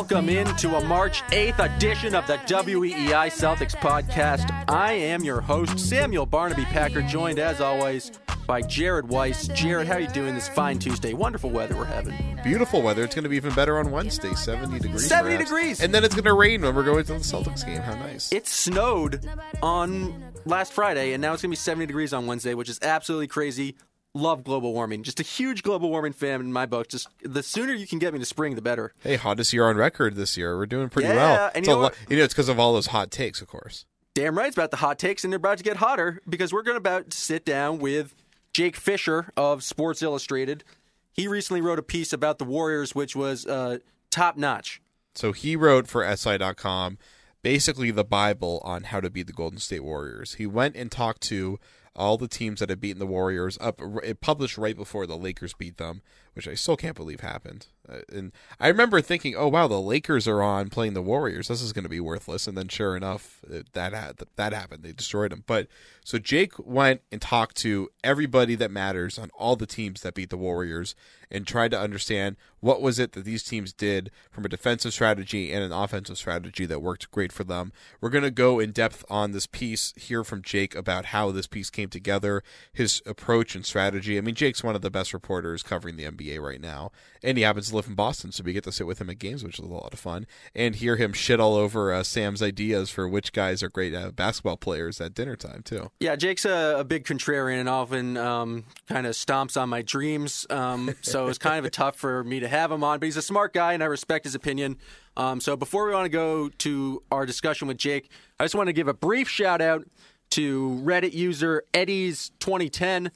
Welcome into a March 8th edition of the WEEI Celtics podcast. I am your host, Samuel Barnaby Packer, joined as always by Jared Weiss. Jared, how are you doing this fine Tuesday? Wonderful weather we're having. Beautiful weather. It's going to be even better on Wednesday. 70 degrees. 70 perhaps. degrees. And then it's going to rain when we're going to the Celtics game. How nice. It snowed on last Friday, and now it's going to be 70 degrees on Wednesday, which is absolutely crazy. Love global warming. Just a huge global warming fan in my book. Just the sooner you can get me to spring, the better. hey, hottest year on record this year. We're doing pretty Yeah, well. and you know lo- you know, it's because of all those hot takes, of course. Damn right it's about the hot takes, and they're about to get hotter because we're going to about to sit down with Jake Fisher of Sports Illustrated. He recently wrote a piece about the Warriors, which was uh, top notch. So he wrote for SI.com basically the Bible on how to beat the Golden State Warriors. He went and talked to all the teams that had beaten the Warriors up. It published right before the Lakers beat them, which I still can't believe happened. Uh, and I remember thinking, "Oh wow, the Lakers are on playing the Warriors. This is going to be worthless." And then, sure enough, it, that had, that happened. They destroyed them. But so Jake went and talked to everybody that matters on all the teams that beat the Warriors and tried to understand what was it that these teams did from a defensive strategy and an offensive strategy that worked great for them. We're going to go in depth on this piece, hear from Jake about how this piece came together, his approach and strategy. I mean, Jake's one of the best reporters covering the NBA right now, and he happens to live in Boston, so we get to sit with him at games, which is a lot of fun, and hear him shit all over uh, Sam's ideas for which guys are great uh, basketball players at dinner time too. Yeah, Jake's a, a big contrarian and often um, kind of stomps on my dreams. Um, so it's kind of tough for me to have him on, but he's a smart guy and I respect his opinion. Um, so before we want to go to our discussion with Jake, I just want to give a brief shout out to Reddit user Eddie's 2010.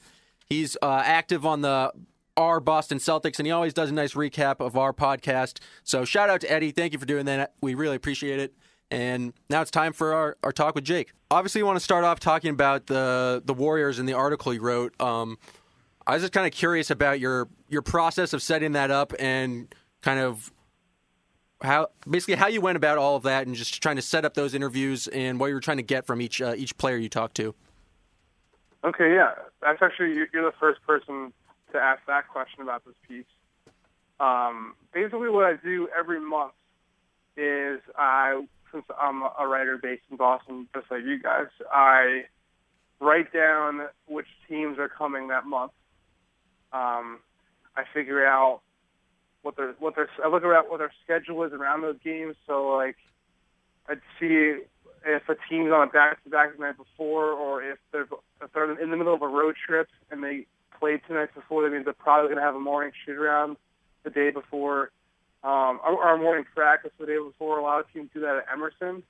He's uh, active on the our Boston Celtics, and he always does a nice recap of our podcast. So shout out to Eddie. Thank you for doing that. We really appreciate it. And now it's time for our, our talk with Jake. Obviously, we want to start off talking about the the Warriors and the article you wrote. Um, I was just kind of curious about your your process of setting that up and kind of how basically how you went about all of that and just trying to set up those interviews and what you were trying to get from each uh, each player you talked to. Okay, yeah, that's actually you're the first person to ask that question about this piece. Um, basically, what I do every month is I, since I'm a writer based in Boston, just like you guys, I write down which teams are coming that month. Um, I figure out what their what their I look around what their schedule is around those games. So like, I'd see if a team's on a back-to-back the night before, or if they're if they're in the middle of a road trip and they played two nights before, that means they're probably going to have a morning shoot around the day before, um, or a morning practice the day before. A lot of teams do that at Emerson,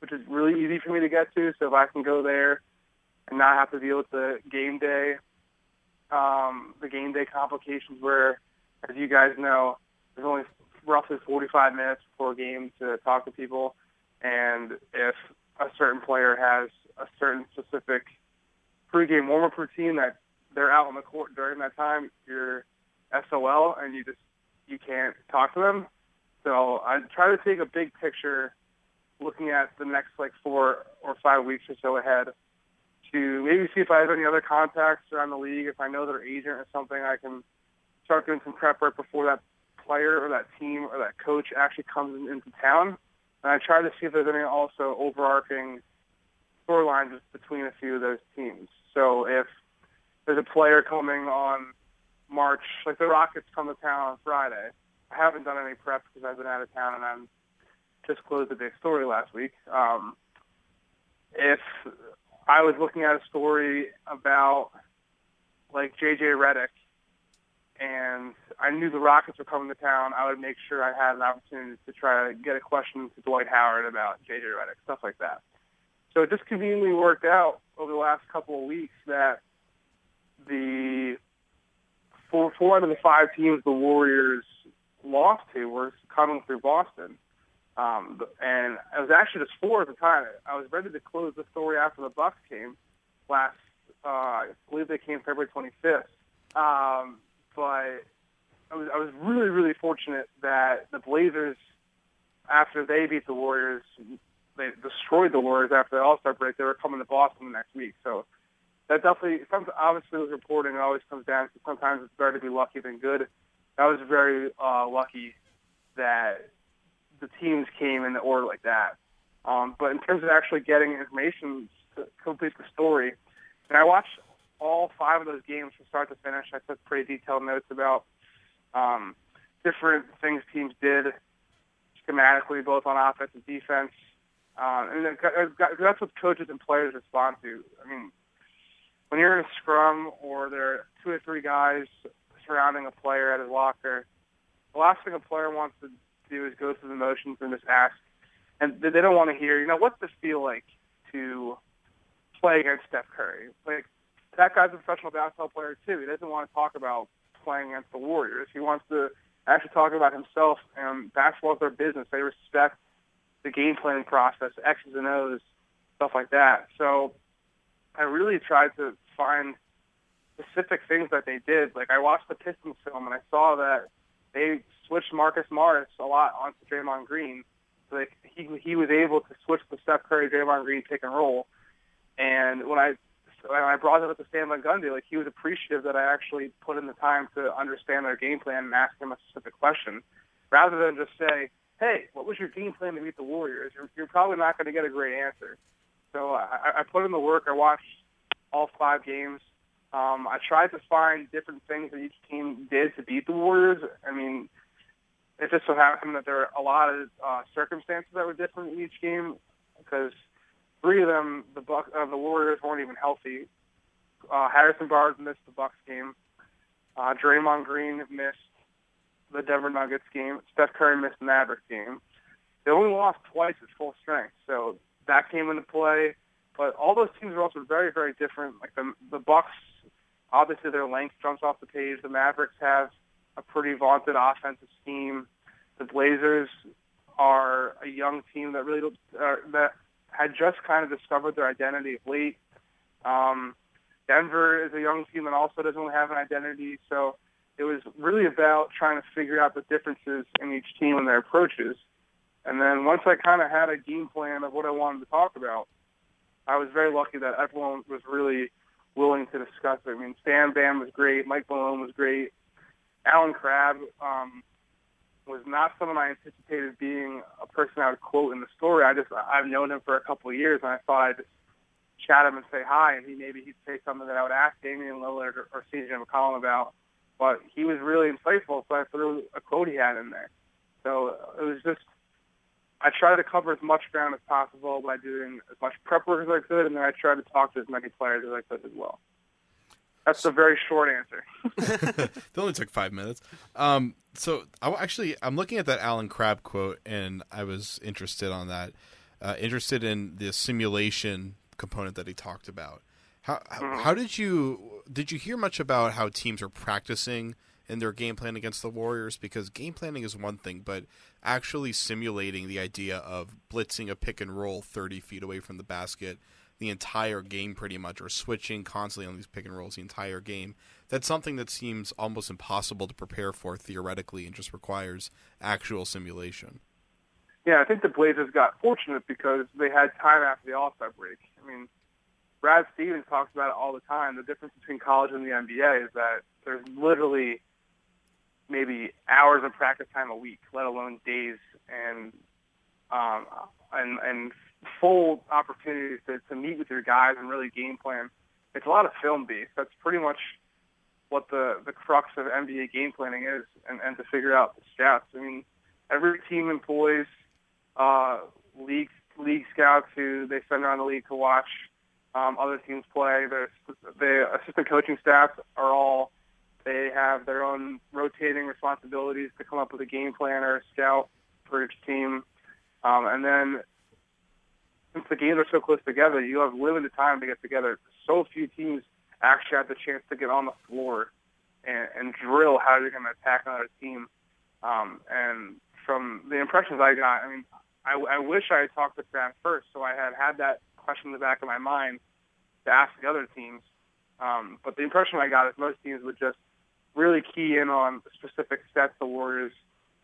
which is really easy for me to get to. So if I can go there and not have to deal with the game day, um, the game day complications where, as you guys know, there's only roughly 45 minutes before a game to talk to people. And if a certain player has a certain specific pregame warm-up routine that they're out on the court during that time, you're SOL and you just you can't talk to them. So I try to take a big picture, looking at the next like four or five weeks or so ahead, to maybe see if I have any other contacts around the league. If I know their agent or something, I can start doing some prep right before that player or that team or that coach actually comes in, into town. And I try to see if there's any also overarching storylines between a few of those teams. So if there's a player coming on March, like the Rockets come to town on Friday, I haven't done any prep because I've been out of town and I'm just closed a big story last week. Um, if I was looking at a story about like JJ Redick and I knew the Rockets were coming to town, I would make sure I had an opportunity to try to get a question to Dwight Howard about JJ Redick, stuff like that. So it just conveniently worked out over the last couple of weeks that the four, four out of the five teams the Warriors lost to were coming through Boston. Um, and it was actually just four at the time. I was ready to close the story after the Bucks came last. Uh, I believe they came February 25th. Um, but I was I was really really fortunate that the Blazers, after they beat the Warriors, they destroyed the Warriors after the All Star break. They were coming to Boston the next week, so that definitely. Some, obviously, with reporting, always comes down to sometimes it's better to be lucky than good. I was very uh, lucky that the teams came in the order like that. Um, but in terms of actually getting information to complete the story, and I watched all five of those games from start to finish. I took pretty detailed notes about um, different things teams did schematically, both on offense and defense. Um, and that's what coaches and players respond to. I mean, when you're in a scrum or there are two or three guys surrounding a player at his locker, the last thing a player wants to do is go through the motions and just ask. And they don't want to hear, you know, what's this feel like to play against Steph Curry? Like, that guy's a professional basketball player too. He doesn't want to talk about playing against the Warriors. He wants to actually talk about himself and basketball is their business. They respect the game planning process, X's and O's, stuff like that. So I really tried to find specific things that they did. Like I watched the Pistons film and I saw that they switched Marcus Morris a lot onto Draymond Green. Like he he was able to switch the Steph Curry Draymond Green pick and roll. And when I when I brought it up to Stan Van Gundy, like he was appreciative that I actually put in the time to understand their game plan and ask him a specific question, rather than just say, "Hey, what was your game plan to beat the Warriors?" You're, you're probably not going to get a great answer. So I, I put in the work. I watched all five games. Um, I tried to find different things that each team did to beat the Warriors. I mean, it just so happened that there were a lot of uh, circumstances that were different in each game because three of them, the Buck, uh, the Warriors weren't even healthy. Uh, Harrison Barnes missed the Bucks game. Uh, Draymond Green missed the Denver Nuggets game. Steph Curry missed the Mavericks game. They only lost twice at full strength, so that came into play. But all those teams are also very, very different. Like the the Bucks, obviously their length jumps off the page. The Mavericks have a pretty vaunted offensive scheme. The Blazers are a young team that really uh, that had just kind of discovered their identity of late. Um, Denver is a young team that also doesn't have an identity, so it was really about trying to figure out the differences in each team and their approaches. And then once I kind of had a game plan of what I wanted to talk about, I was very lucky that everyone was really willing to discuss it. I mean, Stan Bam was great, Mike Malone was great, Allen Crabbe um, was not someone I anticipated being a person I would quote in the story. I just I've known him for a couple of years, and I thought I'd chat him and say hi, and he maybe he'd say something that I would ask Damian Lillard or, or CJ McCollum about. But he was really insightful, so I threw a quote he had in there. So it was just I tried to cover as much ground as possible by doing as much prep work as I could, and then I tried to talk to as many players as I could as well. That's a very short answer. it only took five minutes. Um, so I actually I'm looking at that Allen Crabbe quote, and I was interested on that. Uh, interested in the simulation component that he talked about. How mm-hmm. how did you did you hear much about how teams are practicing in their game plan against the Warriors? Because game planning is one thing, but actually simulating the idea of blitzing a pick and roll 30 feet away from the basket the entire game pretty much, or switching constantly on these pick and rolls the entire game. That's something that seems almost impossible to prepare for theoretically and just requires actual simulation. Yeah, I think the Blazers got fortunate because they had time after the All Star break. I mean, Brad Stevens talks about it all the time. The difference between college and the NBA is that there's literally maybe hours of practice time a week, let alone days and um, and and full opportunities to, to meet with your guys and really game plan. It's a lot of film based. That's pretty much what the, the crux of NBA game planning is and, and to figure out the stats. I mean, every team employs uh, league league scouts who they send around the league to watch um, other teams play. The the assistant coaching staffs are all they have their own rotating responsibilities to come up with a game plan or a scout for each team. Um, and then since the games are so close together, you have limited time to get together. So few teams actually have the chance to get on the floor and, and drill how they're going to attack another team. Um, and from the impressions I got, I mean, I, I wish I had talked to Sam first, so I had had that question in the back of my mind to ask the other teams. Um, but the impression I got is most teams would just really key in on specific sets the Warriors.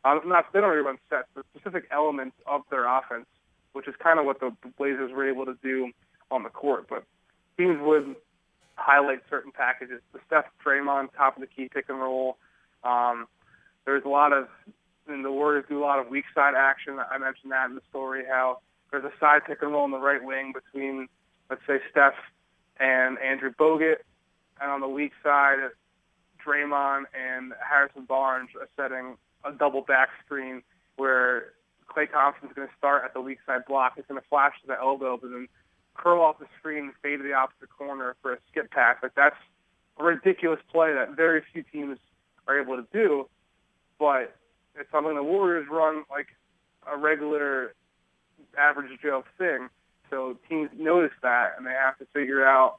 Um, not they don't really run sets, but specific elements of their offense, which is kind of what the Blazers were able to do on the court. But teams would highlight certain packages. The Steph Draymond top of the key pick and roll. Um, there's a lot of, and the Warriors do a lot of weak side action. I mentioned that in the story how there's a side pick and roll in the right wing between, let's say, Steph and Andrew Bogut, and on the weak side, Draymond and Harrison Barnes are setting a double back screen where Klay Thompson's going to start at the weak side block. He's going to flash to the elbow, but then curl off the screen and fade to the opposite corner for a skip pass. Like that's a ridiculous play that very few teams are able to do, but it's something the Warriors run like a regular average Joe thing. So teams notice that and they have to figure out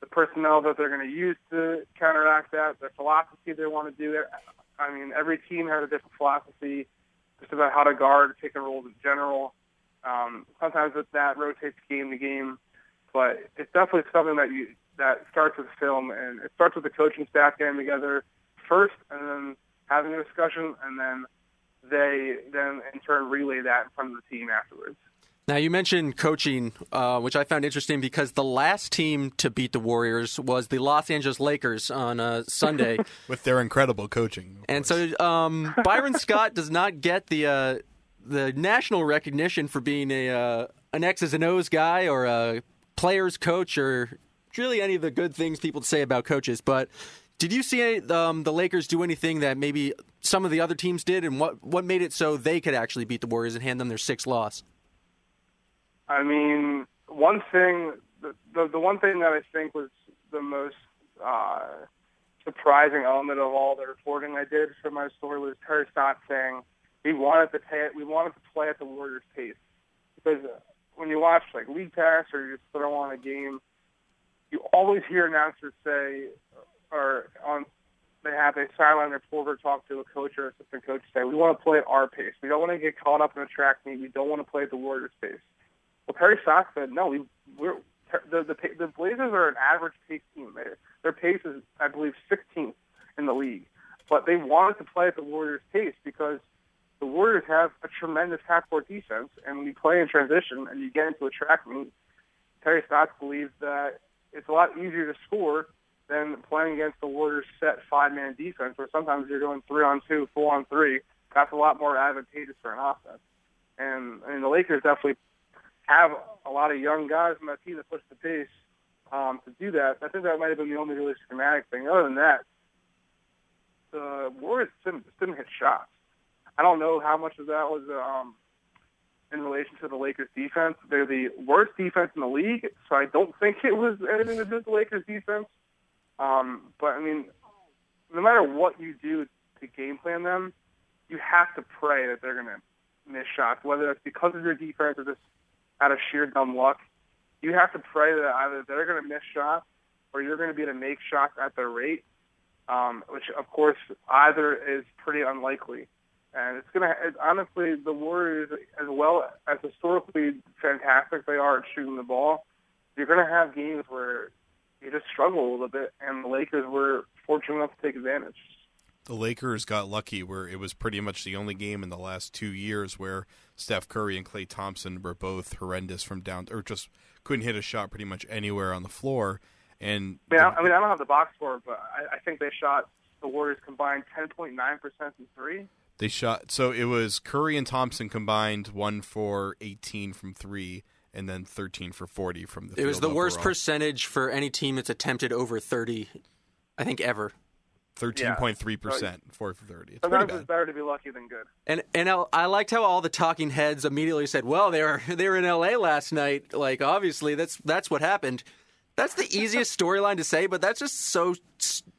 the personnel that they're going to use to counteract that, the philosophy they want to do. I mean, every team has a different philosophy just about how to guard pick and rolls in general. Um, sometimes that rotates game to game, but it's definitely something that you that starts with film and it starts with the coaching staff getting together first, and then having a discussion, and then they then in turn relay that in front of the team afterwards. Now, you mentioned coaching, uh, which I found interesting because the last team to beat the Warriors was the Los Angeles Lakers on a Sunday. with their incredible coaching. And so um, Byron Scott does not get the uh, the national recognition for being a uh, an X's and O's guy or a players coach or really any of the good things people say about coaches. But did you see any, um, the Lakers do anything that maybe some of the other teams did, and what what made it so they could actually beat the Warriors and hand them their sixth loss? I mean, one thing, the the, the one thing that I think was the most uh, surprising element of all the reporting I did for my story was Terry Stotts saying we wanted to pay, we wanted to play at the Warriors' pace because when you watch like League Pass or you just throw on a game, you always hear announcers say, or on they have a sideline reporter talk to a coach or assistant coach say, we want to play at our pace. We don't want to get caught up in a track meet. We don't want to play at the Warriors' pace. Well, Terry Stotts said, no, we, we're the, the the Blazers are an average pace team. They, their pace is, I believe, 16th in the league, but they wanted to play at the Warriors' pace because the Warriors have a tremendous half-court defense, and when you play in transition and you get into a track meet, Terry Stotts believes that it's a lot easier to score than playing against the Warriors' set five-man defense, where sometimes you're going three-on-two, four-on-three. That's a lot more advantageous for an offense. And mean, the Lakers definitely have a lot of young guys on that team that push the pace um, to do that. I think that might have been the only really schematic thing. Other than that, the Warriors didn't, didn't hit shots. I don't know how much of that was um, in relation to the Lakers defense. They're the worst defense in the league, so I don't think it was anything to do with the Lakers defense. Um, but I mean, no matter what you do to game plan them, you have to pray that they're going to miss shots, whether it's because of your defense or just out of sheer dumb luck. You have to pray that either they're going to miss shots or you're going to be able to make shots at their rate, um, which of course either is pretty unlikely. And it's going to, honestly, the Warriors, as well as historically fantastic they are at shooting the ball, you're going to have games where you just struggle a little bit, and the Lakers were fortunate enough to take advantage. The Lakers got lucky where it was pretty much the only game in the last two years where Steph Curry and Klay Thompson were both horrendous from down, or just couldn't hit a shot pretty much anywhere on the floor. And I mean, the, I, mean, I don't have the box score, but I, I think they shot the Warriors combined 10.9% from three. They shot so it was Curry and Thompson combined one for eighteen from three and then thirteen for forty from the. It was the overall. worst percentage for any team that's attempted over thirty, I think ever. Thirteen point three percent, four for thirty. It's Sometimes pretty it's better to be lucky than good. And and I- I liked how all the talking heads immediately said, "Well, they were they were in L.A. last night. Like, obviously, that's that's what happened." That's the easiest storyline to say, but that's just so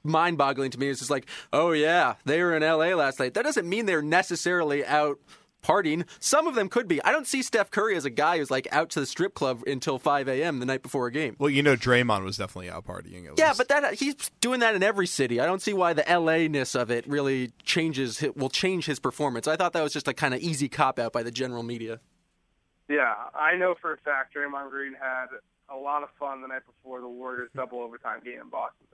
mind-boggling to me. It's just like, "Oh yeah, they were in L.A. last night." That doesn't mean they're necessarily out partying. Some of them could be. I don't see Steph Curry as a guy who's like out to the strip club until 5 a.m. the night before a game. Well, you know, Draymond was definitely out partying. At Yeah, least. but that he's doing that in every city. I don't see why the LA ness of it really changes will change his performance. I thought that was just a kind of easy cop out by the general media. Yeah, I know for a fact Draymond Green had a lot of fun the night before the Warriors double overtime game in Boston.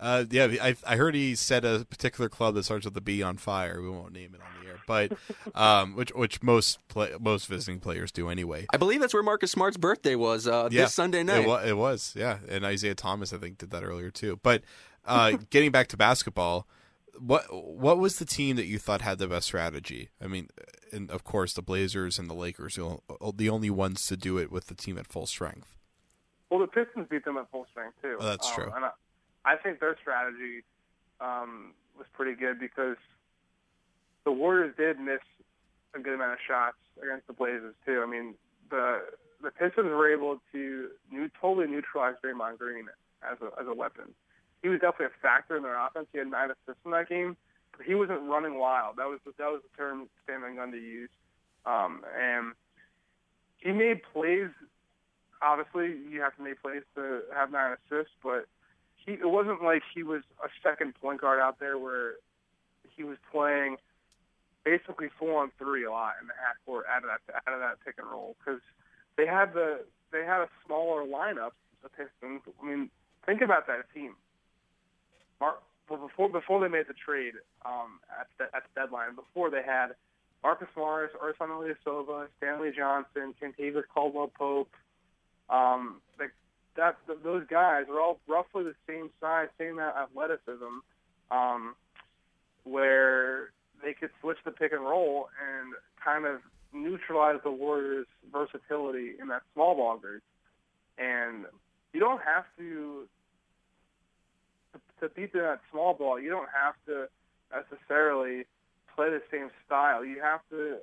Uh, yeah, I, I heard he set a particular club that starts with the B on fire. We won't name it on the air, but um, which which most play, most visiting players do anyway. I believe that's where Marcus Smart's birthday was uh, Yeah, this Sunday night. It was, it was, yeah, and Isaiah Thomas I think did that earlier too. But uh, getting back to basketball, what what was the team that you thought had the best strategy? I mean, and of course the Blazers and the Lakers, are the only ones to do it with the team at full strength. Well, the Pistons beat them at full strength too. Oh, that's Um, true. I, think their strategy um, was pretty good because the Warriors did miss a good amount of shots against the Blazers too. I mean, the the Pistons were able to new, totally neutralize Draymond Green as a as a weapon. He was definitely a factor in their offense. He had nine assists in that game, but he wasn't running wild. That was that was the term Stan Van Gundy used. Um, and he made plays. Obviously, you have to make plays to have nine assists, but he it wasn't like he was a second point guard out there where he was playing basically four on three a lot in the half court out of that out of that pick and roll because they had the they had a smaller lineup. The Pistons. I mean, think about that team. Mar- well, before before they made the trade um, at the at the deadline, before they had Marcus Morris, Ersan Ilyasova, Stanley Johnson, Kentavious Caldwell Pope. Um, like that, th- those guys are all roughly the same size, same athleticism, um, where they could switch the pick and roll and kind of neutralize the Warriors' versatility in that small ball group. And you don't have to to beat them at small ball. You don't have to necessarily play the same style. You have to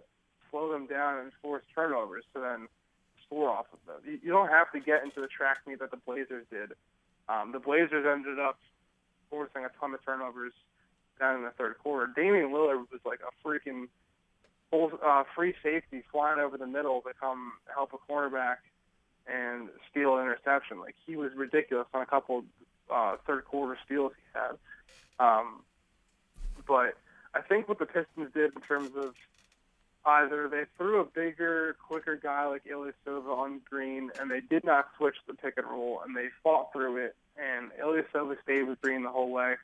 slow them down and force turnovers to then score off of them. You, you don't have to get into the track meet that the Blazers did. Um, the Blazers ended up forcing a ton of turnovers down in the third quarter. Damian Lillard was like a freaking full, uh, free safety flying over the middle to come help a cornerback and steal an interception. Like he was ridiculous on a couple uh, third quarter steals he had. Um, but I think what the Pistons did in terms of either they threw a bigger, quicker guy like Ilyasova on Green, and they did not switch the pick and roll, and they fought through it, and Ilyasova stayed with Green the whole way.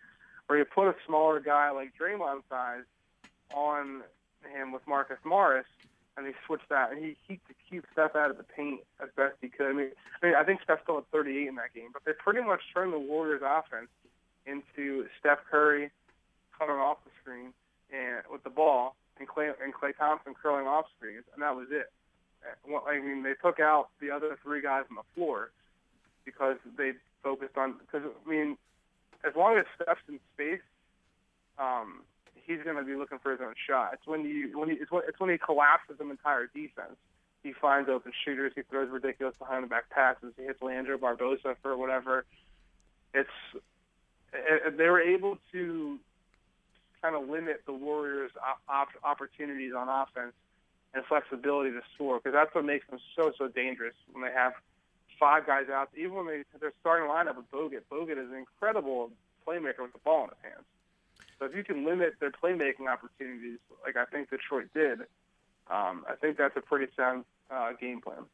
Or you put a smaller guy like Draymond size on him with Marcus Morris, and he switched that, and he he could Steph out of the paint as best he could. I mean, I mean, I think Steph still had 38 in that game, but they pretty much turned the Warriors' offense into Steph Curry coming off the screen and with the ball, and Klay and Klay Thompson curling off screens, and that was it. Uh, Well, I mean, they took out the other three guys on the floor because they focused on. Because I mean, as long as Steph's in space, um, he's going to be looking for his own shot. It's when you when he, it's when it's when he collapses an entire defense. He finds open shooters. He throws ridiculous behind the back passes. He hits Leandro Barbosa for whatever. It's uh, they were able to kind of limit the Warriors' op- op- opportunities on offense and flexibility to score because that's what makes them so so dangerous when they have five guys out. Even when they they're starting lineup with Bogut, Bogut is an incredible playmaker with the ball in his hands. So if you can limit their playmaking opportunities, like I think Detroit did, um, I think that's a pretty sound uh, game plan.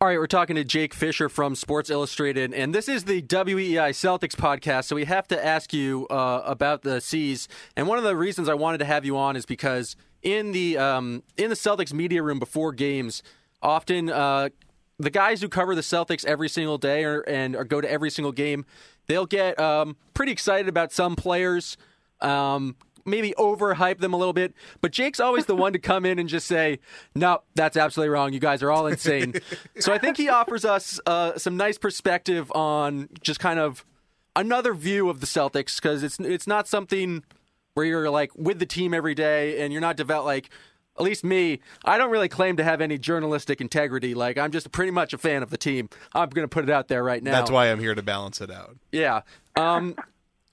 All right, we're talking to Jake Fisher from Sports Illustrated, and this is the WEEI Celtics podcast. So we have to ask you uh, about the C's. And one of the reasons I wanted to have you on is because in the um, in the Celtics media room before games, often uh, the guys who cover the Celtics every single day or, and or go to every single game, they'll get um, pretty excited about some players. Um, maybe overhype them a little bit, but Jake's always the one to come in and just say, "No, that's absolutely wrong. You guys are all insane." so I think he offers us uh, some nice perspective on just kind of another view of the Celtics because it's it's not something where you're like with the team every day and you're not develop like at least me, I don't really claim to have any journalistic integrity. Like I'm just pretty much a fan of the team. I'm going to put it out there right now. That's why I'm here to balance it out. Yeah. Um,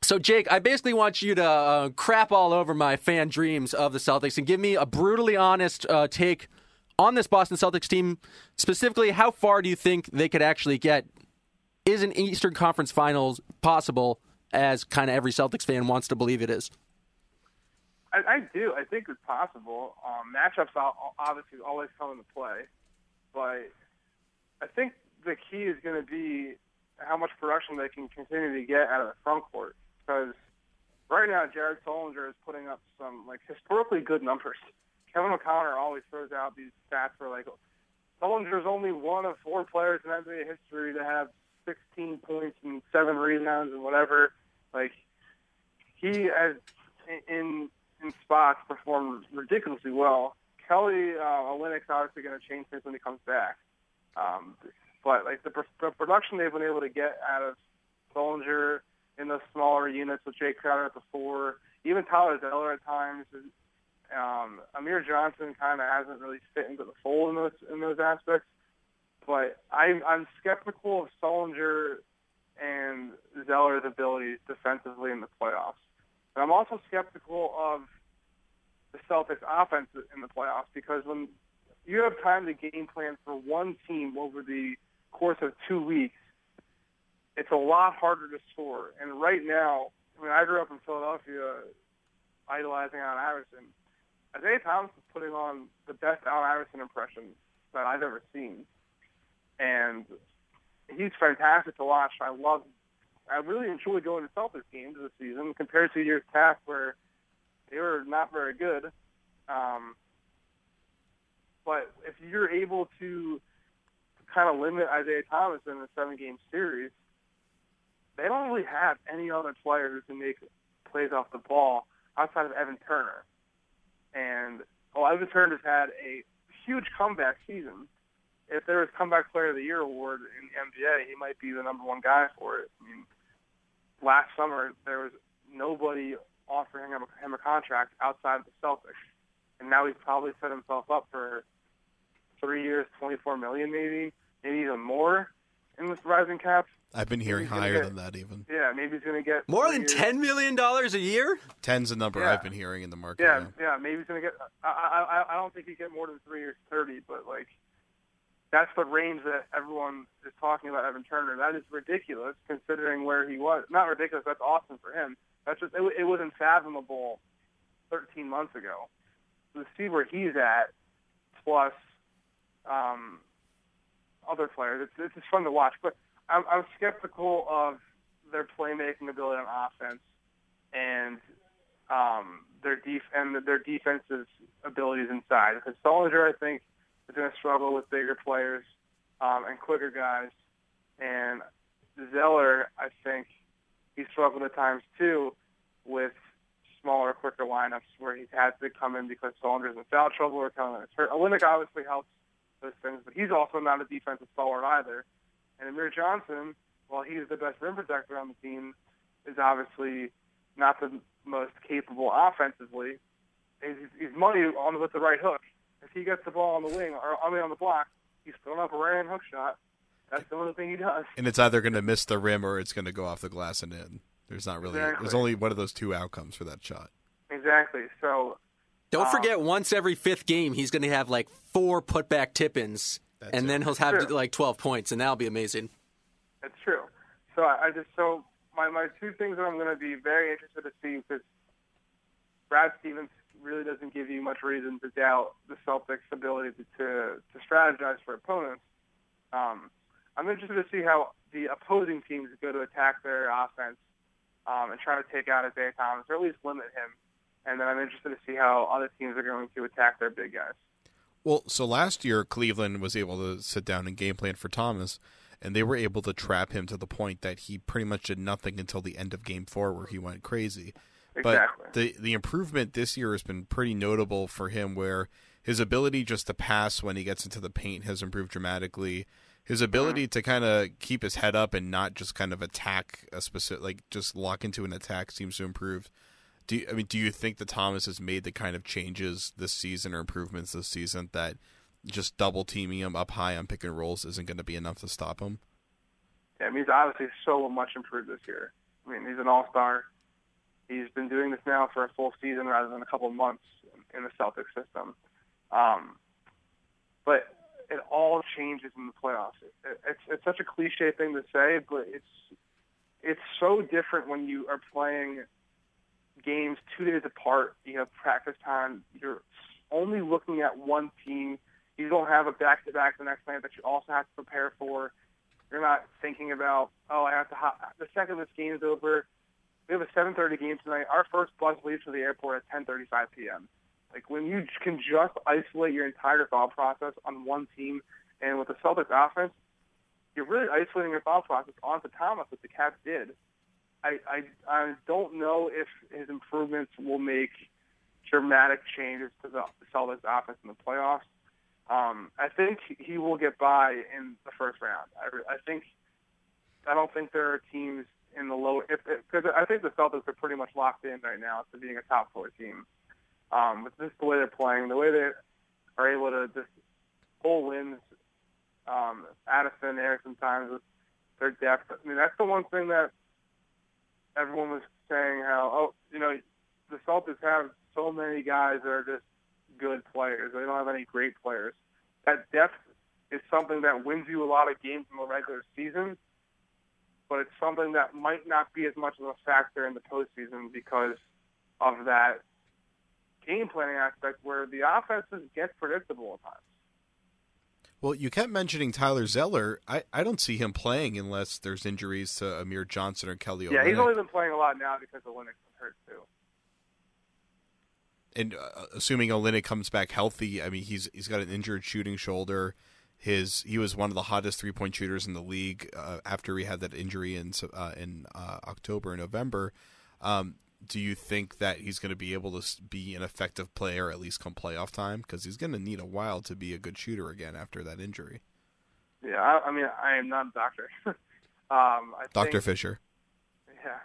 so Jake, I basically want you to uh, crap all over my fan dreams of the Celtics and give me a brutally honest uh, take on this Boston Celtics team. Specifically, how far do you think they could actually get? Is an Eastern Conference Finals possible? As kind of every Celtics fan wants to believe it is. I, I do. I think it's possible. Um, matchups obviously always come into play, but I think the key is going to be how much production they can continue to get out of the front court. Because right now, Jared Sullinger is putting up some like historically good numbers. Kevin O'Connor always throws out these stats for like Sullinger is only one of four players in NBA history to have 16 points and seven rebounds and whatever. Like he has in in spots performed ridiculously well. Kelly uh, Olynyk's obviously going to change things when he comes back. Um, but like the, the production they've been able to get out of Sullinger in those smaller units with Jake Crowder at the four, even Tyler Zeller at times. Um, Amir Johnson kind of hasn't really fit into the fold in those in those aspects. But I, I'm skeptical of Sullinger and Zeller's abilities defensively in the playoffs. And I'm also skeptical of the Celtics offense in the playoffs because when you have time to game plan for one team over the course of two weeks, it's a lot harder to score. And right now, I mean, I grew up in Philadelphia idolizing Allen Iverson. Isaiah Thomas is putting on the best Allen Iverson impression that I've ever seen. And he's fantastic to watch. I love I really enjoy going to Celtics games this season compared to years past where they were not very good. Um, but if you're able to kind of limit Isaiah Thomas in a seven-game series, they don't really have any other players who make plays off the ball outside of Evan Turner. And well, Evan Turner's had a huge comeback season. If there was comeback player of the year award in the NBA, he might be the number one guy for it. I mean, last summer there was nobody offering him a, him a contract outside of the Celtics, and now he's probably set himself up for three years, twenty-four million, maybe, maybe even more in this rising cap. I've been hearing higher get, than that even. Yeah, maybe he's going to get more than years. ten million dollars a year. Ten's the number Yeah. I've been hearing in the market. Yeah, now. yeah, maybe he's going to get. I, I, I don't think he'd get more than three years, thirty, but like. That's the range that everyone is talking about Evan Turner. That is ridiculous considering where he was. Not ridiculous. That's awesome for him. That's just it, it was unfathomable 13 months ago. So to see where he's at, plus um, other players, it's, it's just fun to watch. But I'm, I'm skeptical of their playmaking ability on offense and um, their def- and their defensive abilities inside. Because Sullinger, I think, is going to struggle with bigger players um, and quicker guys. And Zeller, I think, he's struggled at times too with smaller, quicker lineups where he's had to come in because Sullinger's in foul trouble or coming in hurt. Obviously helps those things, but he's also not a defensive stalwart either. And Amir Johnson, while he's the best rim protector on the team, is obviously not the most capable offensively. He's, he's money on with the right hook. If he gets the ball on the wing or I mean on the block, he's throwing up a right hand hook shot. That's the only thing he does. And it's either going to miss the rim or it's going to go off the glass and in. There's not really. Exactly. There's only one of those two outcomes for that shot. Exactly. So Don't Um, forget, once every fifth game, he's going to have like four putback tip-ins, That's and it. then he'll have True. like twelve points, and that'll be amazing. It's true. So I, I just so my my two things that I'm going to be very interested to see because Brad Stevens really doesn't give you much reason to doubt the Celtics' ability to to, to strategize for opponents. Um, I'm interested to see how the opposing teams go to attack their offense um, and try to take out Isaiah Thomas or at least limit him. And then I'm interested to see how other teams are going to attack their big guys. Well, so last year Cleveland was able to sit down and game plan for Thomas, and they were able to trap him to the point that he pretty much did nothing until the end of Game Four, where he went crazy. Exactly. But the the improvement this year has been pretty notable for him, where his ability just to pass when he gets into the paint has improved dramatically. His mm-hmm. ability to kind of keep his head up and not just kind of attack a specific, like just lock into an attack, seems to improve. Do you, I mean, do you think that Thomas has made the kind of changes this season or improvements this season that just double teaming him up high on pick and rolls isn't going to be enough to stop him? Yeah, I mean, he's obviously so much improved this year. I mean, he's an all-star. He's been doing this now for a full season rather than a couple months in the Celtics system. Um, but it all changes in the playoffs. It, it's it's such a cliche thing to say, but it's it's so different when you are playing games two days apart. You have practice time. You're only looking at one team. You don't have a back-to-back the next night that you also have to prepare for. You're not thinking about, oh, I have to. Hop. The second this game is over, we have a 7:30 game tonight. Our first bus leaves for the airport at 10:35 p.m. Like when you can just isolate your entire thought process on one team, and with the Celtics offense, you're really isolating your thought process onto Thomas, which the Cavs did. I, I I don't know if his improvements will make dramatic changes to the Celtics offense in the playoffs. Um, I think he will get by in the first round. I, I think I don't think there are teams in the low because I think the Celtics are pretty much locked in right now to being a top four team um, with just the way they're playing, the way they are able to just pull wins um, Addison, Erickson times with their depth. I mean, that's the one thing that everyone was saying how, oh, you know, the Celtics have so many guys that are just good players. They don't have any great players. That depth is something that wins you a lot of games in the regular season, but it's something that might not be as much of a factor in the postseason because of that game planning aspect where the offenses get predictable at times. Well, you kept mentioning Tyler Zeller. I, I don't see him playing unless there's injuries to Amir Johnson or Kelly Yeah, he's only been playing a lot now because Olynyk was hurt too. And uh, assuming Olynyk comes back healthy, I mean he's he's got an injured shooting shoulder. His he was one of the hottest three point shooters in the league uh, after he had that injury in uh, in uh, October and November. Um, do you think that he's going to be able to be an effective player at least come playoff time? Because he's going to need a while to be a good shooter again after that injury. Yeah, I, I mean, I am not a doctor. um, Doctor think, Fisher. Yeah,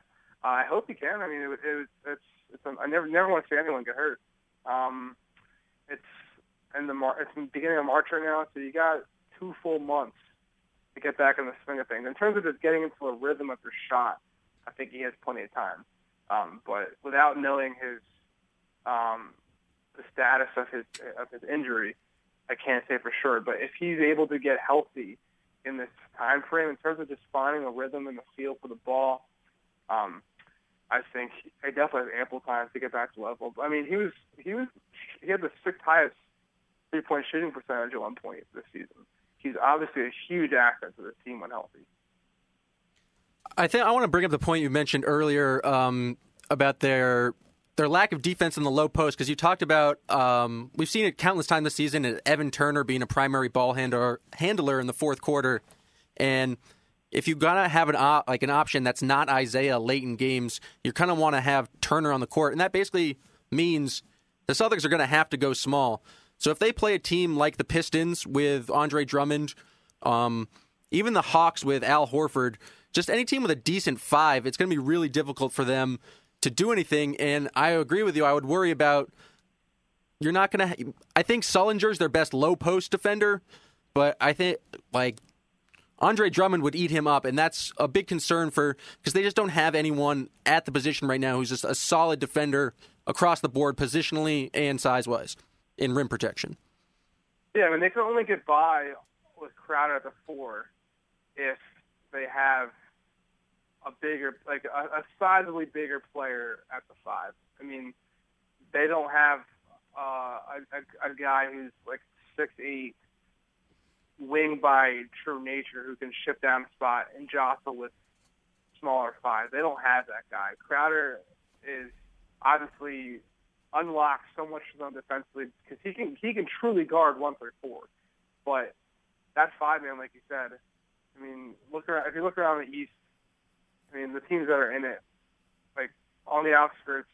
I hope he can. I mean, it, it, it's it's. I never never want to see anyone get hurt. Um, it's in the Mar- it's in the beginning of March right now, so you got two full months to get back in the swing of things. In terms of just getting into a rhythm of your shot, I think he has plenty of time. Um, but without knowing his um, the status of his of his injury, I can't say for sure. But if he's able to get healthy in this time frame, in terms of just finding a rhythm in the field for the ball, um, I think he definitely has ample time to get back to level. I mean, he was he was he had the sixth highest three point shooting percentage at one point this season. He's obviously a huge asset to this team when healthy. I think I want to bring up the point you mentioned earlier um, about their their lack of defense in the low post because you talked about um, we've seen it countless times this season. Evan Turner being a primary ball handler handler in the fourth quarter, and if you gotta have an op, like an option that's not Isaiah late in games, you kind of want to have Turner on the court, and that basically means the Celtics are going to have to go small. So if they play a team like the Pistons with Andre Drummond, um, even the Hawks with Al Horford just any team with a decent five, it's going to be really difficult for them to do anything. And I agree with you. I would worry about you're not going to. I think Sullinger's their best low post defender, but I think like Andre Drummond would eat him up, and that's a big concern for because they just don't have anyone at the position right now who's just a solid defender across the board, positionally and size wise, in rim protection. Yeah, I mean they can only get by with Crowder at the four if they have a bigger, like a, a sizably bigger player at the five. I mean, they don't have uh, a, a, a guy who's like six eight, wing by true nature, who can shift down a spot and jostle with smaller five. They don't have that guy. Crowder is obviously unlocks so much for them defensively because he can he can truly guard one through four, but that five man, like you said, I mean, look around. If you look around the East, I mean, the teams that are in it, like on the outskirts,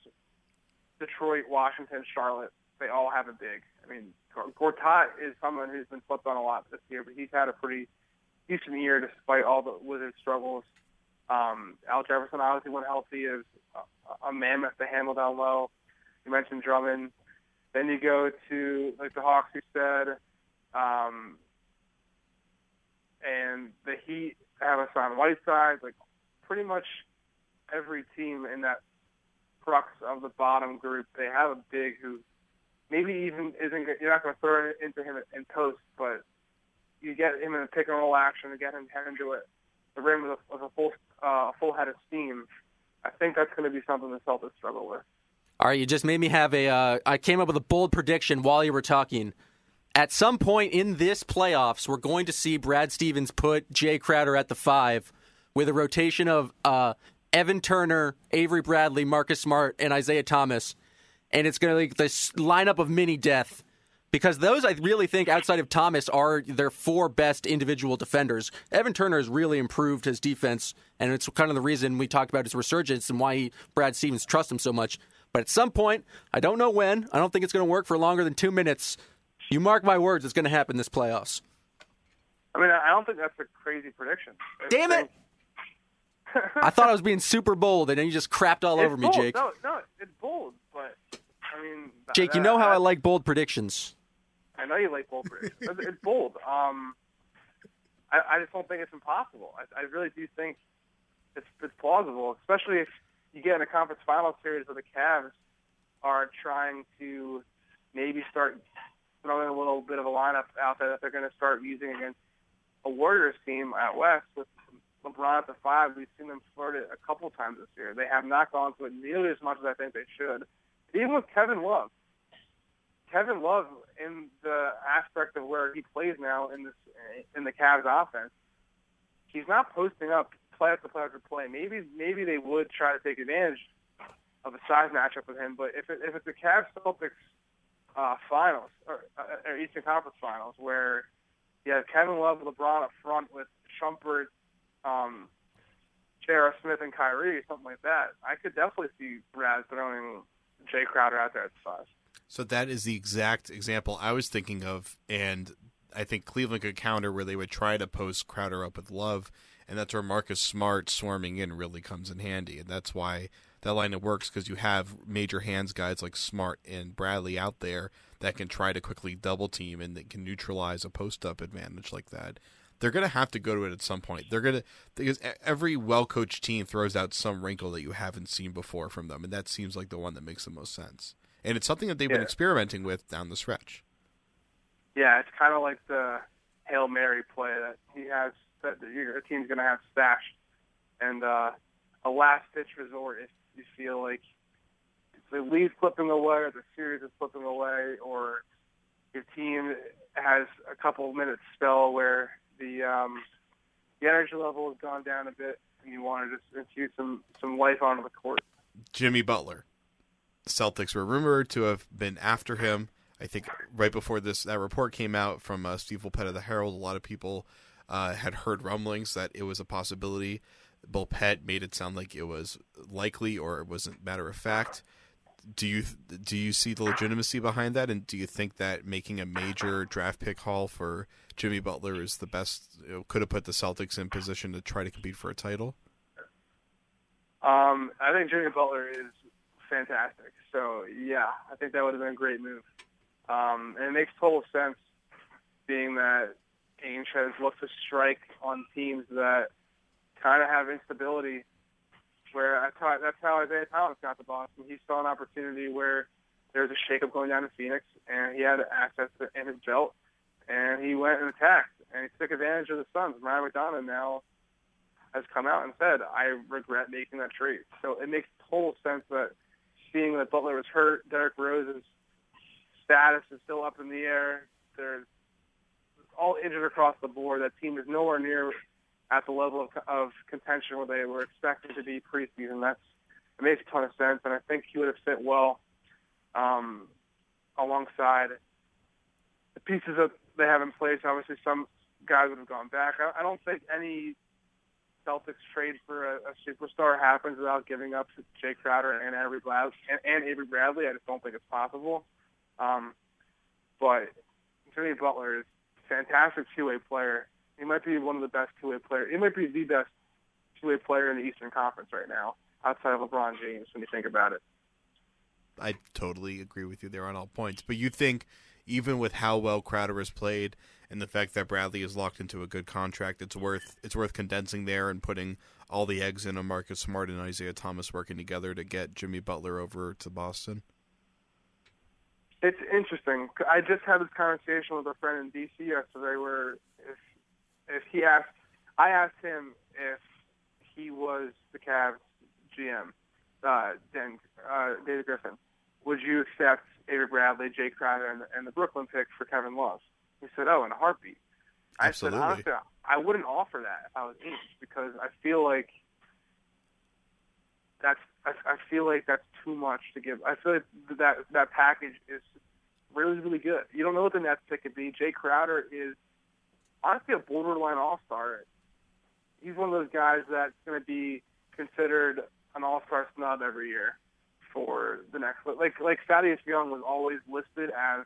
Detroit, Washington, Charlotte, they all have a big. I mean, Gortat is someone who's been slept on a lot this year, but he's had a pretty decent year despite all the Wizards' struggles. Um, Al Jefferson obviously when healthy is a, a mammoth to handle down low. You mentioned Drummond. Then you go to like the Hawks, you said, um, and the Heat have us on Whiteside. Like pretty much every team in that crux of the bottom group, they have a big who maybe even isn't. You're not going to throw it into him in post, but you get him in a pick and roll action and get him head into it, the rim with a, with a full uh, full head of steam. I think that's going to be something the Celtics struggle with. All right, you just made me have a. Uh, I came up with a bold prediction while you were talking. At some point in this playoffs, we're going to see Brad Stevens put Jay Crowder at the five with a rotation of uh, Evan Turner, Avery Bradley, Marcus Smart, and Isaiah Thomas. And it's going to be this lineup of mini death because those I really think outside of Thomas are their four best individual defenders. Evan Turner has really improved his defense, and it's kind of the reason we talked about his resurgence and why he, Brad Stevens trusts him so much. But at some point, I don't know when, I don't think it's going to work for longer than two minutes. You mark my words, it's going to happen this playoffs. I mean, I don't think that's a crazy prediction. Damn it! I thought I was being super bold, and then you just crapped all it's over me. Jake. No, no, it's bold, but I mean, Jake, you know how I that- like bold predictions. I know you like bold predictions. It's- it's bold. Um, I, I just don't think it's impossible. I, I really do think it's, it's plausible, especially if you get in a conference final series where the Cavs are trying to maybe start throwing a little bit of a lineup out there that they're going to start using against a Warriors team out west with LeBron at the five. We've seen them flirt it a couple times this year. They have not gone to it nearly as much as I think they should. Even with Kevin Love, Kevin Love in the aspect of where he plays now in this in the Cavs offense, he's not posting up play after play after play. Maybe maybe they would try to take advantage of a size matchup with him, but if it, if it's the Cavs Celtics uh, finals or, uh, or Eastern Conference Finals where you have Kevin Love, LeBron up front with Shumpert, um. Smith, and Kyrie, something like that, I could definitely see Brad throwing Jay Crowder out there at the five. So that is the exact example I was thinking of, and I think Cleveland could counter where they would try to post Crowder up with Love, and that's where Marcus Smart swarming in really comes in handy, and that's why that lineup works because you have major hands guys like Smart and Bradley out there that can try to quickly double team and that can neutralize a post up advantage like that. They're going to have to go to it at some point. They're going to because every well coached team throws out some wrinkle that you haven't seen before from them, and that seems like the one that makes the most sense. And it's something that they've been experimenting with down the stretch. Yeah, it's kind of like the hail mary play that he has that your team's going to have stashed, and uh, a last ditch resort if you feel like the lead's slipping away, or the series is slipping away, or your team has a couple minutes spell where the um, the energy level has gone down a bit, and you want to just infuse some some life onto the court. Jimmy Butler. Celtics were rumored to have been after him. I think right before this that report came out from uh, Steve Bulpett of the Herald, a lot of people uh, had heard rumblings that it was a possibility. Bulpett made it sound like it was likely or it wasn't matter of fact. Do you do you see the legitimacy behind that, and do you think that making a major draft pick haul for Jimmy Butler is the best? You know, could have put the Celtics in position to try to compete for a title. Um, I think Jimmy Butler is fantastic. So yeah, I think that would have been a great move. Um, and it makes total sense, being that Ainge has looked to strike on teams that kind of have instability. Where that's how, that's how Isaiah Thomas got to Boston. He saw an opportunity where there was a shakeup going down in Phoenix, and he had access to in his belt, and he went and attacked, and he took advantage of the Suns. Ryan McDonough now has come out and said, I regret making that trade. So it makes total sense that seeing that Butler was hurt, Derrick Rose's status is still up in the air. They're all injured across the board. That team is nowhere near at the level of, of contention where they were expected to be preseason. That's it makes a ton of sense, and I think he would have fit well um, alongside the pieces that they have in place. Obviously, some guys would have gone back. I, I don't think any Celtics trade for a, a superstar happens without giving up Jay Crowder and Avery Bradley. And, and Avery Bradley, I just don't think it's possible. Um, but Jimmy Butler is fantastic two-way player. He might be one of the best two-way players. He might be the best two-way player in the Eastern Conference right now, outside of LeBron James. When you think about it, I totally agree with you there on all points. But you think even with how well Crowder has played and the fact that Bradley is locked into a good contract, it's worth it's worth condensing there and putting all the eggs in a Marcus Smart and Isaiah Thomas working together to get Jimmy Butler over to Boston. It's interesting. I just had this conversation with a friend in DC yesterday, where if if he asked, I asked him if he was the Cavs GM, uh, then uh, David Griffin, would you accept Avery Bradley, Jay Crowder, and, and the Brooklyn pick for Kevin Love? He said, "Oh, in a heartbeat." Absolutely. I said, honestly, I wouldn't offer that if I was Ainge because I feel like that's I, I feel like that's too much to give. I feel like that that package is really really good. You don't know what the Nets pick could be. Jay Crowder is honestly a borderline all star. He's one of those guys that's going to be considered an all star snub every year for the next like like Thaddeus Young was always listed as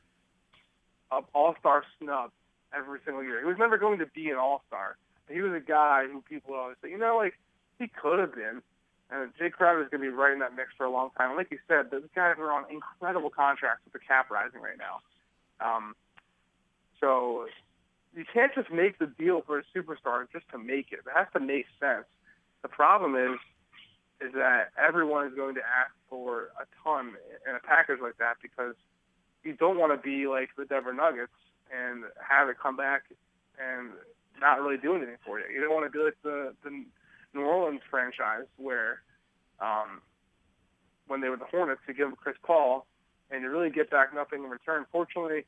an all star snub every single year. He was never going to be an all star. He was a guy who people always say, you know, like he could have been. And Jay Crowder is going to be right in that mix for a long time. And like you said, those guys are on incredible contracts with the cap rising right now. Um, so you can't just make the deal for a superstar just to make it. It has to make sense. The problem is, is that everyone is going to ask for a ton in a package like that because you don't want to be like the Denver Nuggets and have it come back and not really do anything for you. You don't want to be like the the New Orleans franchise where um, when they were the Hornets, you give them Chris Paul and you really get back nothing in return. Fortunately,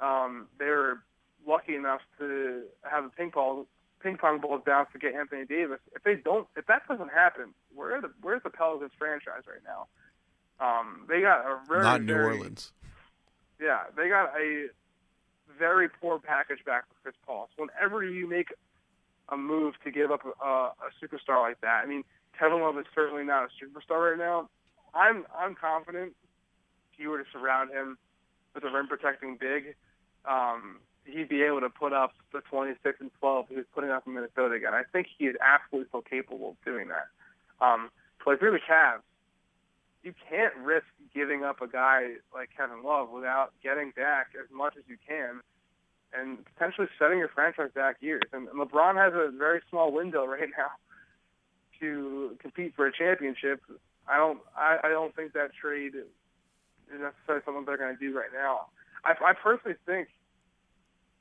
um, they were lucky enough to have the ping pong ping pong balls down to get Anthony Davis. If they don't, if that doesn't happen, where the where's the Pelicans franchise right now? Um, they got a very Not New very, Orleans. Yeah, they got a very poor package back with Chris Paul. So whenever you make a move to give up a, a superstar like that, I mean, Kevin Love is certainly not a superstar right now. I'm I'm confident if you were to surround him with a rim protecting big, um, he'd be able to put up the 26 and 12 he was putting up in Minnesota again. I think he is absolutely so capable of doing that. Um, so if the Cavs, you can't risk giving up a guy like Kevin Love without getting back as much as you can and potentially setting your franchise back years. And, LeBron has a very small window right now to compete for a championship. I don't I, I don't think that trade is necessarily something they're going to do right now. I, I personally think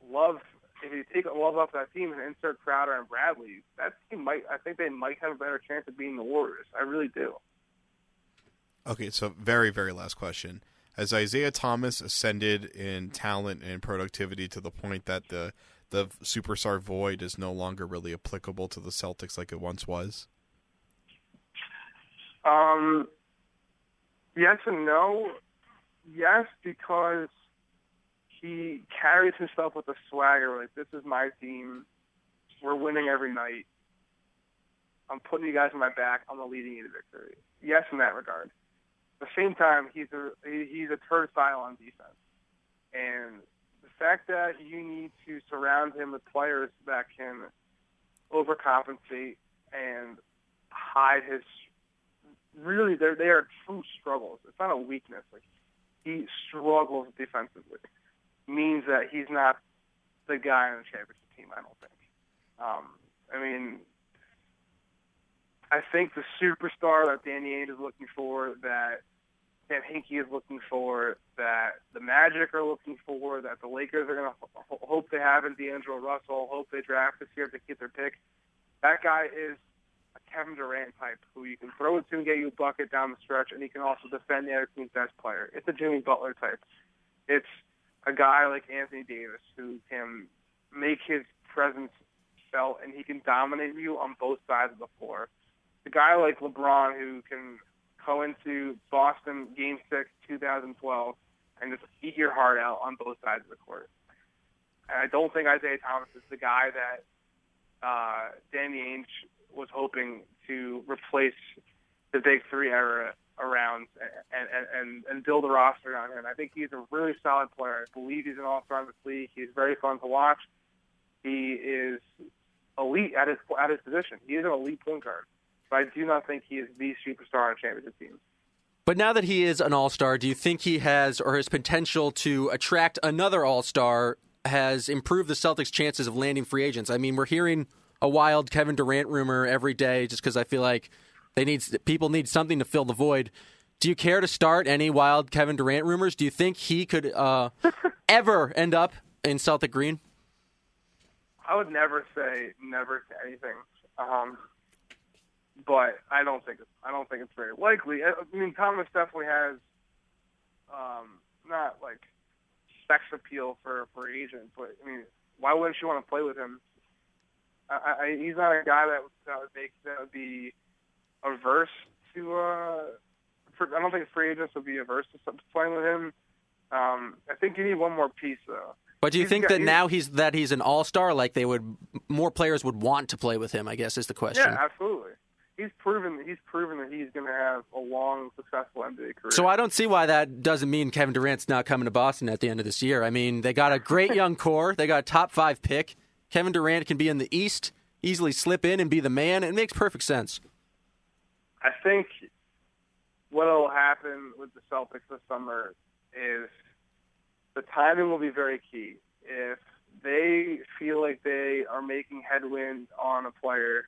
Love, if you take Love off that team and insert Crowder and Bradley, that team might I think they might have a better chance of beating the Warriors. I really do. Okay, so very, very last question. Has Isaiah Thomas ascended in talent and productivity to the point that the the superstar void is no longer really applicable to the Celtics like it once was? Um, yes and no. Yes, because he carries himself with a swagger. Like this is my team. We're winning every night. I'm putting you guys on my back. I'm leading you to victory. Yes, in that regard. The same time, he's a he's a turnstile on defense, and the fact that you need to surround him with players that can overcompensate and hide his really they're they are true struggles. It's not a weakness. Like he struggles defensively. Means that he's not the guy on the championship team. I don't think. Um, I mean, I think the superstar that Danny Ainge is looking for, that Sam Hinkie is looking for, that the Magic are looking for, that the Lakers are going to ho- hope they have in D'Angelo Russell, hope they draft this year they get their pick. That guy is a Kevin Durant type who you can throw it to and get you a bucket down the stretch, and he can also defend the other team's best player. It's a Jimmy Butler type. It's a guy like Anthony Davis who can make his presence felt, and he can dominate you on both sides of the floor. A guy like LeBron who can go into Boston Game Six, 2012, and just eat your heart out on both sides of the court. And I don't think Isaiah Thomas is the guy that uh, Danny Ainge was hoping to replace the Big Three era around and, and, and, and build a roster around him. I think he's a really solid player. I believe he's an all-star in this league. He's very fun to watch. He is elite at his at his position. He is an elite point guard. But I do not think he is the superstar on a championship team. But now that he is an all star, do you think he has or his potential to attract another all star has improved the Celtics' chances of landing free agents? I mean, we're hearing a wild Kevin Durant rumor every day just because I feel like they need people need something to fill the void. Do you care to start any wild Kevin Durant rumors? Do you think he could uh, ever end up in Celtic Green? I would never say never to anything. Um, but I don't think it's, I don't think it's very likely. I mean, Thomas definitely has um, not like sex appeal for for agents, but I mean, why wouldn't she want to play with him? I, I, he's not a guy that, that would make that would be averse to. Uh, for, I don't think free agents would be averse to playing with him. Um, I think you need one more piece though. But do you He's think got- that he's- now he's that he's an all star, like they would more players would want to play with him? I guess is the question. Yeah, absolutely. He's proven he's proven that he's going to have a long, successful NBA career. So I don't see why that doesn't mean Kevin Durant's not coming to Boston at the end of this year. I mean, they got a great young core. They got a top five pick. Kevin Durant can be in the East, easily slip in and be the man. It makes perfect sense. I think what will happen with the Celtics this summer is the timing will be very key. If they feel like they are making headwind on a player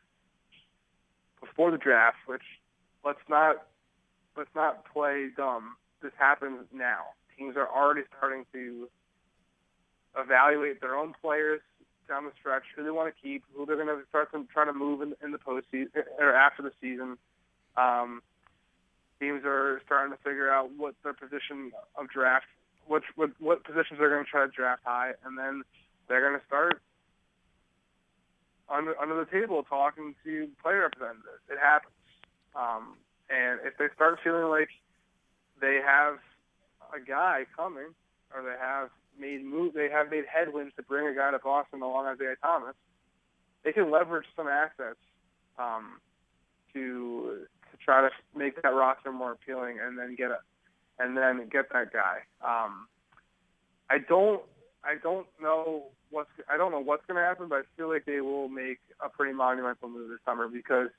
before the draft, which let's not let's not play dumb. This happens now. Teams are already starting to evaluate their own players down the stretch, who they want to keep, who they're going to start to try to move in, in the postseason or after the season. Um, teams are starting to figure out what their position of draft, which what, what positions they're going to try to draft high, and then they're going to start under under the table talking to player representatives. It happens, um, and if they start feeling like they have a guy coming, or they have made move, they have made headwinds to bring a guy to Boston along Isaiah Thomas, they can leverage some assets um, to to try to make that roster more appealing, and then get a and then get that guy. Um, I don't I don't know what's I don't know what's going to happen, but I feel like they will make a pretty monumental move this summer because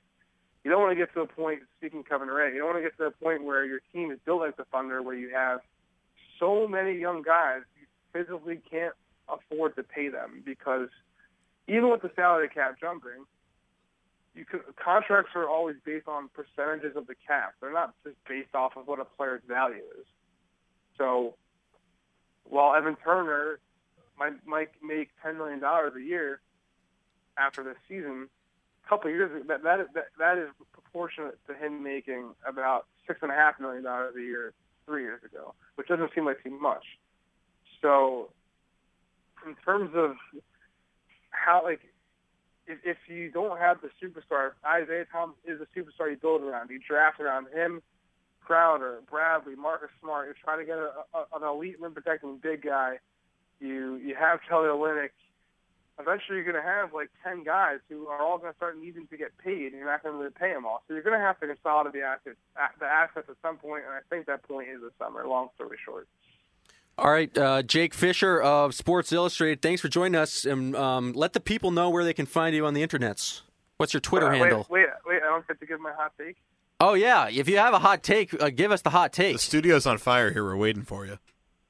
you don't want to get to a point. Speaking of Kevin Durant, you don't want to get to a point where your team is built like the Thunder, where you have so many young guys you physically can't afford to pay them because even with the salary cap jumping, you could, contracts are always based on percentages of the cap. They're not just based off of what a player's value is. So while Evan Turner might might make ten million dollars a year after this season, a couple of years that that is, that, that is proportionate to him making about six and a half million dollars a year three years ago, which doesn't seem like too much. So, in terms of how like if, if you don't have the superstar, Isaiah Thomas is a superstar you build around. You draft around him, Crowder, Bradley, Marcus Smart. You're trying to get a, a, an elite rim protecting big guy. You you have Kelly Olynyk. Eventually, you're going to have like ten guys who are all going to start needing to get paid, and you're not going to really pay them all. So you're going to have to consolidate the assets, the assets at some point, and I think that point is the summer. Long story short. All right, uh, Jake Fischer of Sports Illustrated. Thanks for joining us, and um, let the people know where they can find you on the internets. What's your Twitter Uh, wait, handle? Wait, wait, I don't get to give my hot take. Oh yeah, if you have a hot take, uh, give us the hot take. The studio's on fire here. We're waiting for you.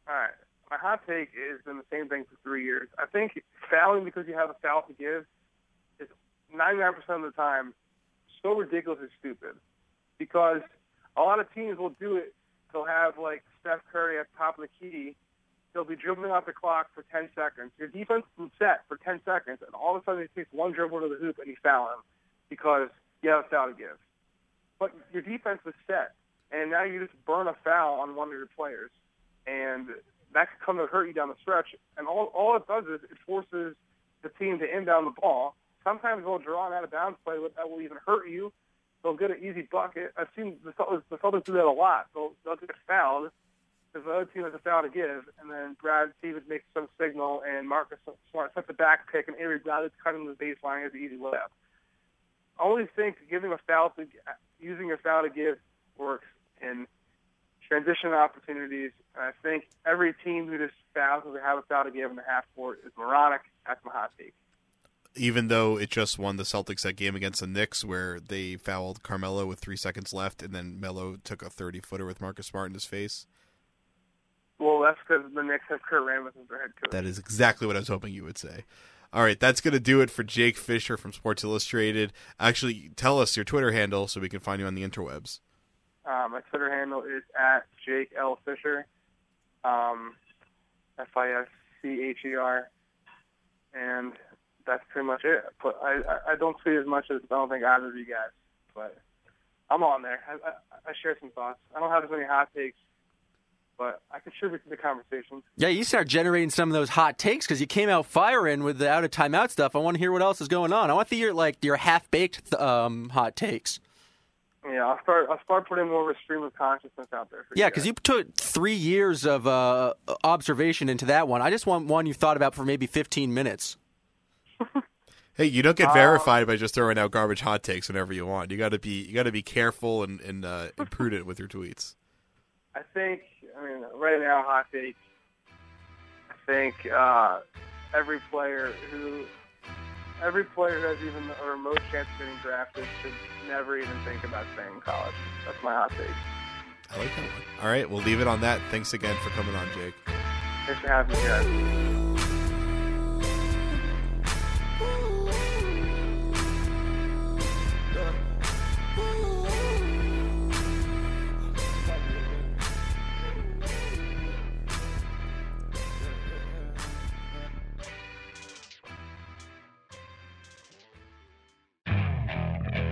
All right. My hot take has been the same thing for three years. I think fouling because you have a foul to give is 99% of the time so ridiculous and stupid. Because a lot of teams will do it. They'll have like Steph Curry at the top of the key. They'll be dribbling off the clock for 10 seconds. Your defense is set for 10 seconds, and all of a sudden he takes one dribble to the hoop and you foul him because you have a foul to give. But your defense is set, and now you just burn a foul on one of your players, and that could come to hurt you down the stretch. And all all it does is it forces the team to inbound the ball. Sometimes they'll draw an out of bounds play that will even hurt you. They'll get an easy bucket. I've seen the Celtics, do that a lot. They'll they'll get fouled because the other team has a foul to give, and then Brad Stevens makes some signal, and Marcus Smart sets a back pick, and Avery Bradley's cutting the baseline as an easy layup. I only think giving a foul to using a foul to give works in transition opportunities. And I think every team who just fouls or have a foul to give in the half court is moronic. That's my hot take. Even though it just won the Celtics that game against the Knicks, where they fouled Carmelo with three seconds left, and then Melo took a thirty footer with Marcus Smart in his face. Well, that's because the Knicks have Kurt Rambis as their head coach. That is exactly what I was hoping you would say. All right, that's going to do it for Jake Fischer from Sports Illustrated. Actually, tell us your Twitter handle so we can find you on the interwebs. Uh, my Twitter handle is at Jake L Fischer, um, F I S C H E R, and that's pretty much it. But I, I I don't tweet as much as I don't think either of you guys, but I'm on there. I, I, I share some thoughts. I don't have as many hot takes, but I contribute to the conversation. Yeah, you start generating some of those hot takes because you came out firing with the out of timeout stuff. I want to hear what else is going on. I want to hear like your half baked um, hot takes. Yeah, I'll start. I'll start putting more of a stream of consciousness out there. For Yeah, because guys. you took three years of uh, observation into that one. I just want one you thought about for maybe 15 minutes. Hey, you don't get verified by just throwing out garbage hot takes whenever you want. You got to be you got to be careful and and, uh, and prudent with your tweets. I think, I mean, right now, hot take. I think uh, every player who, every player who has even a remote chance of getting drafted should never even think about staying in college. That's my hot take. I like that one. All right, we'll leave it on that. Thanks again for coming on, Jake. Thanks for having me, guys.